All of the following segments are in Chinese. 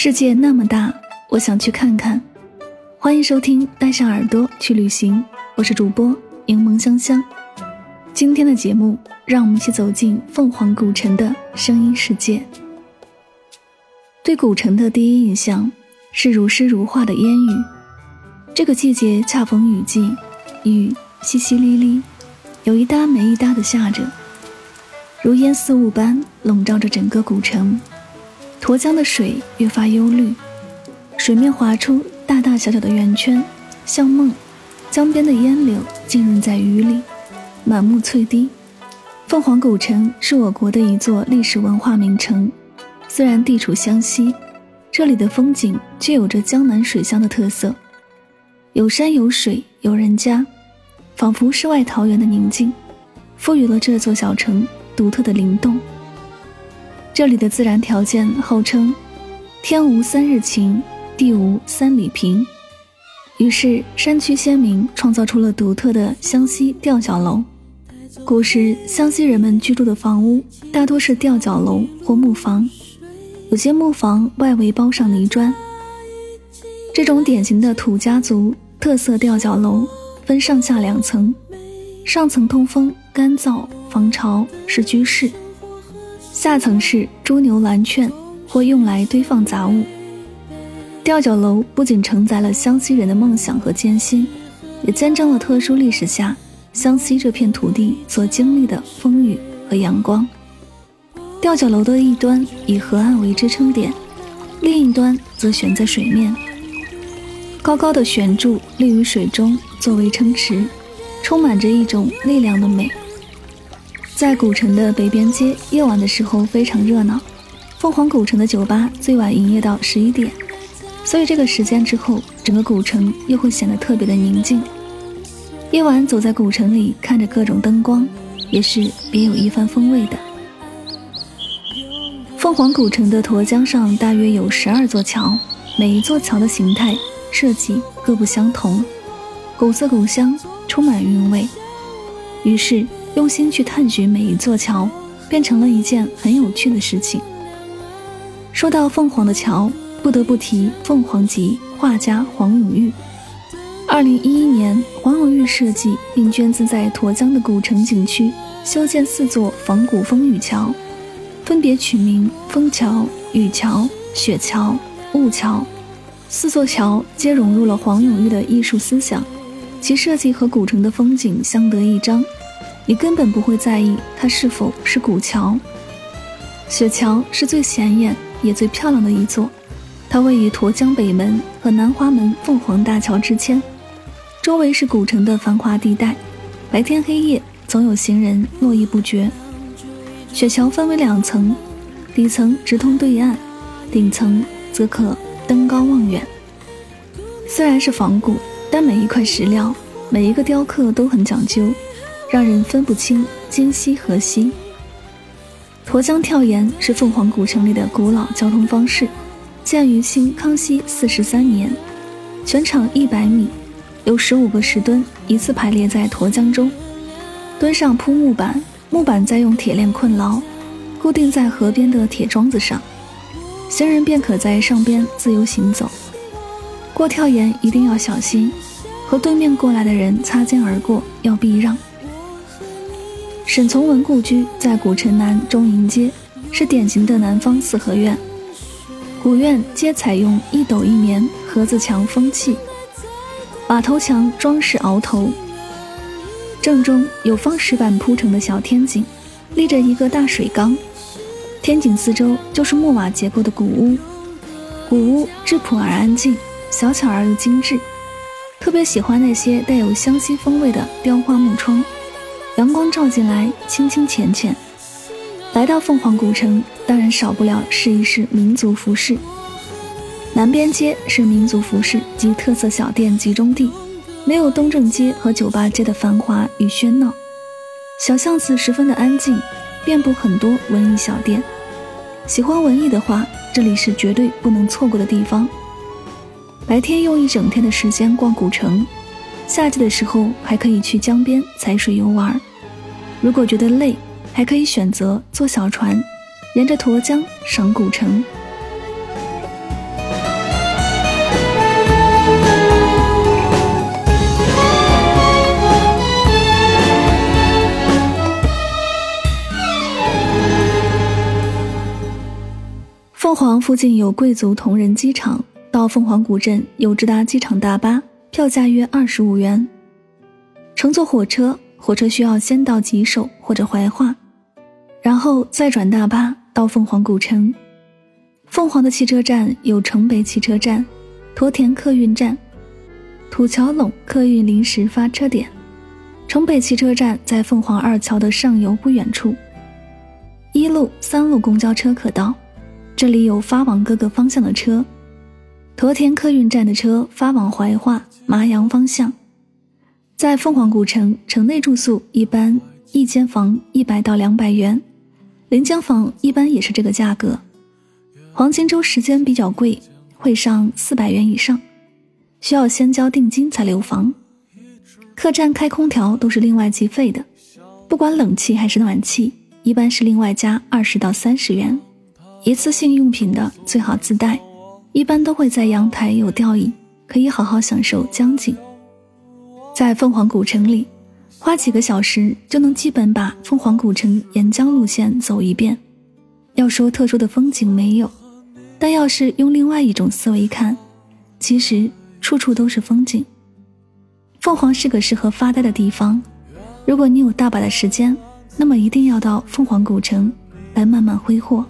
世界那么大，我想去看看。欢迎收听《带上耳朵去旅行》，我是主播柠檬香香。今天的节目，让我们一起走进凤凰古城的声音世界。对古城的第一印象是如诗如画的烟雨。这个季节恰逢雨季，雨淅淅沥沥，有一搭没一搭的下着，如烟似雾般笼罩着整个古城。沱江的水越发幽绿，水面划出大大小小的圆圈，像梦。江边的烟柳浸润在雨里，满目翠堤。凤凰古城是我国的一座历史文化名城，虽然地处湘西，这里的风景却有着江南水乡的特色，有山有水有人家，仿佛世外桃源的宁静，赋予了这座小城独特的灵动。这里的自然条件号称“天无三日晴，地无三里平”，于是山区先民创造出了独特的湘西吊脚楼。古时湘西人们居住的房屋大多是吊脚楼或木房，有些木房外围包上泥砖。这种典型的土家族特色吊脚楼分上下两层，上层通风干燥，防潮，是居室。下层是猪牛栏圈，或用来堆放杂物。吊脚楼不仅承载了湘西人的梦想和艰辛，也见证了特殊历史下湘西这片土地所经历的风雨和阳光。吊脚楼的一端以河岸为支撑点，另一端则悬在水面，高高的悬柱立于水中作为撑持，充满着一种力量的美。在古城的北边街，夜晚的时候非常热闹。凤凰古城的酒吧最晚营业到十一点，所以这个时间之后，整个古城又会显得特别的宁静。夜晚走在古城里，看着各种灯光，也是别有一番风味的。凤凰古城的沱江上大约有十二座桥，每一座桥的形态设计各不相同，古色古香，充满韵味。于是。用心去探寻每一座桥，变成了一件很有趣的事情。说到凤凰的桥，不得不提凤凰集画家黄永玉。二零一一年，黄永玉设计并捐资在沱江的古城景区修建四座仿古风雨桥，分别取名枫桥、雨桥、雪桥、雾桥。四座桥皆融入了黄永玉的艺术思想，其设计和古城的风景相得益彰。你根本不会在意它是否是古桥。雪桥是最显眼也最漂亮的一座，它位于沱江北门和南华门凤凰大桥之间，周围是古城的繁华地带，白天黑夜总有行人络绎不绝。雪桥分为两层，底层直通对岸，顶层则可登高望远。虽然是仿古，但每一块石料、每一个雕刻都很讲究。让人分不清今夕何夕。沱江跳岩是凤凰古城里的古老交通方式，建于清康熙四十三年，全长一百米，有十五个石墩依次排列在沱江中，墩上铺木板，木板再用铁链困牢，固定在河边的铁桩子上，行人便可在上边自由行走。过跳岩一定要小心，和对面过来的人擦肩而过要避让。沈从文故居在古城南中营街，是典型的南方四合院。古院皆采用一斗一棉盒子墙封砌，瓦头墙装饰鳌头。正中有方石板铺成的小天井，立着一个大水缸。天井四周就是木瓦结构的古屋，古屋质朴而安静，小巧而又精致。特别喜欢那些带有湘西风味的雕花木窗，阳光照进来，清清浅浅。来到凤凰古城，当然少不了试一试民族服饰。南边街是民族服饰及特色小店集中地，没有东正街和酒吧街的繁华与喧闹，小巷子十分的安静，遍布很多文艺小店。喜欢文艺的话，这里是绝对不能错过的地方。白天用一整天的时间逛古城，夏季的时候还可以去江边踩水游玩。如果觉得累，还可以选择坐小船，沿着沱江赏古城。凤凰附近有贵族同仁机场。到凤凰古镇有直达机场大巴，票价约二十五元。乘坐火车，火车需要先到吉首或者怀化，然后再转大巴到凤凰古城。凤凰的汽车站有城北汽车站、驼田客运站、土桥垄客运临时发车点。城北汽车站在凤凰二桥的上游不远处，一路、三路公交车可到，这里有发往各个方向的车。驼田客运站的车发往怀化、麻阳方向，在凤凰古城城内住宿一般一间房一百到两百元，临江房一般也是这个价格。黄金周时间比较贵，会上四百元以上，需要先交定金才留房。客栈开空调都是另外计费的，不管冷气还是暖气，一般是另外加二十到三十元。一次性用品的最好自带。一般都会在阳台有吊椅，可以好好享受江景。在凤凰古城里，花几个小时就能基本把凤凰古城沿江路线走一遍。要说特殊的风景没有，但要是用另外一种思维看，其实处处都是风景。凤凰是个适合发呆的地方，如果你有大把的时间，那么一定要到凤凰古城来慢慢挥霍。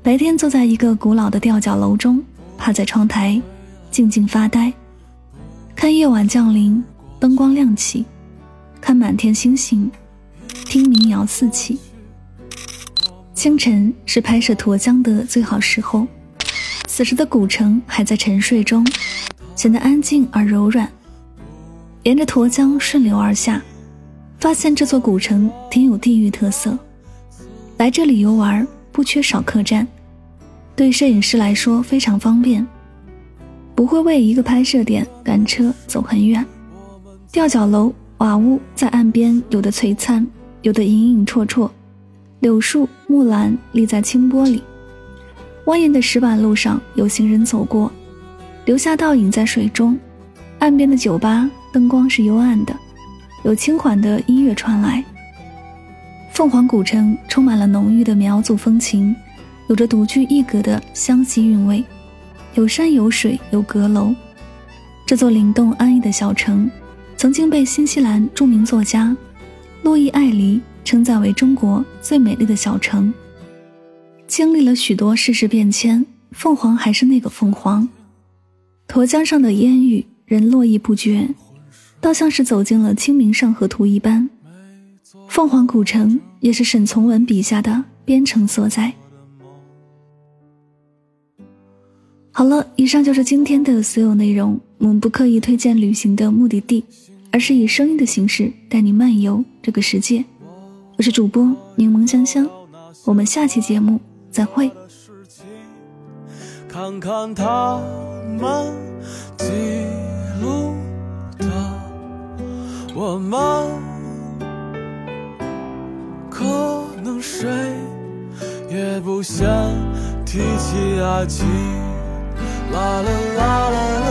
白天坐在一个古老的吊脚楼中，趴在窗台，静静发呆，看夜晚降临，灯光亮起，看满天星星，听民谣四起。清晨是拍摄沱江的最好时候，此时的古城还在沉睡中，显得安静而柔软。沿着沱江顺流而下，发现这座古城挺有地域特色，来这里游玩。不缺少客栈，对摄影师来说非常方便，不会为一个拍摄点赶车走很远。吊脚楼瓦屋在岸边，有的璀璨，有的隐隐绰绰。柳树木兰立在清波里，蜿蜒的石板路上有行人走过，留下倒影在水中。岸边的酒吧灯光是幽暗的，有轻缓的音乐传来。凤凰古城充满了浓郁的苗族风情，有着独具一格的湘西韵味，有山有水有阁楼。这座灵动安逸的小城，曾经被新西兰著名作家路易·艾黎称赞为中国最美丽的小城。经历了许多世事变迁，凤凰还是那个凤凰。沱江上的烟雨，人络绎不绝，倒像是走进了《清明上河图》一般。凤凰古城也是沈从文笔下的边城所在。好了，以上就是今天的所有内容。我们不刻意推荐旅行的目的地，而是以声音的形式带你漫游这个世界。我是主播柠檬香香，我们下期节目再会。看看他们记录的我们。可能谁也不想提起爱情，啦啦啦啦啦啦。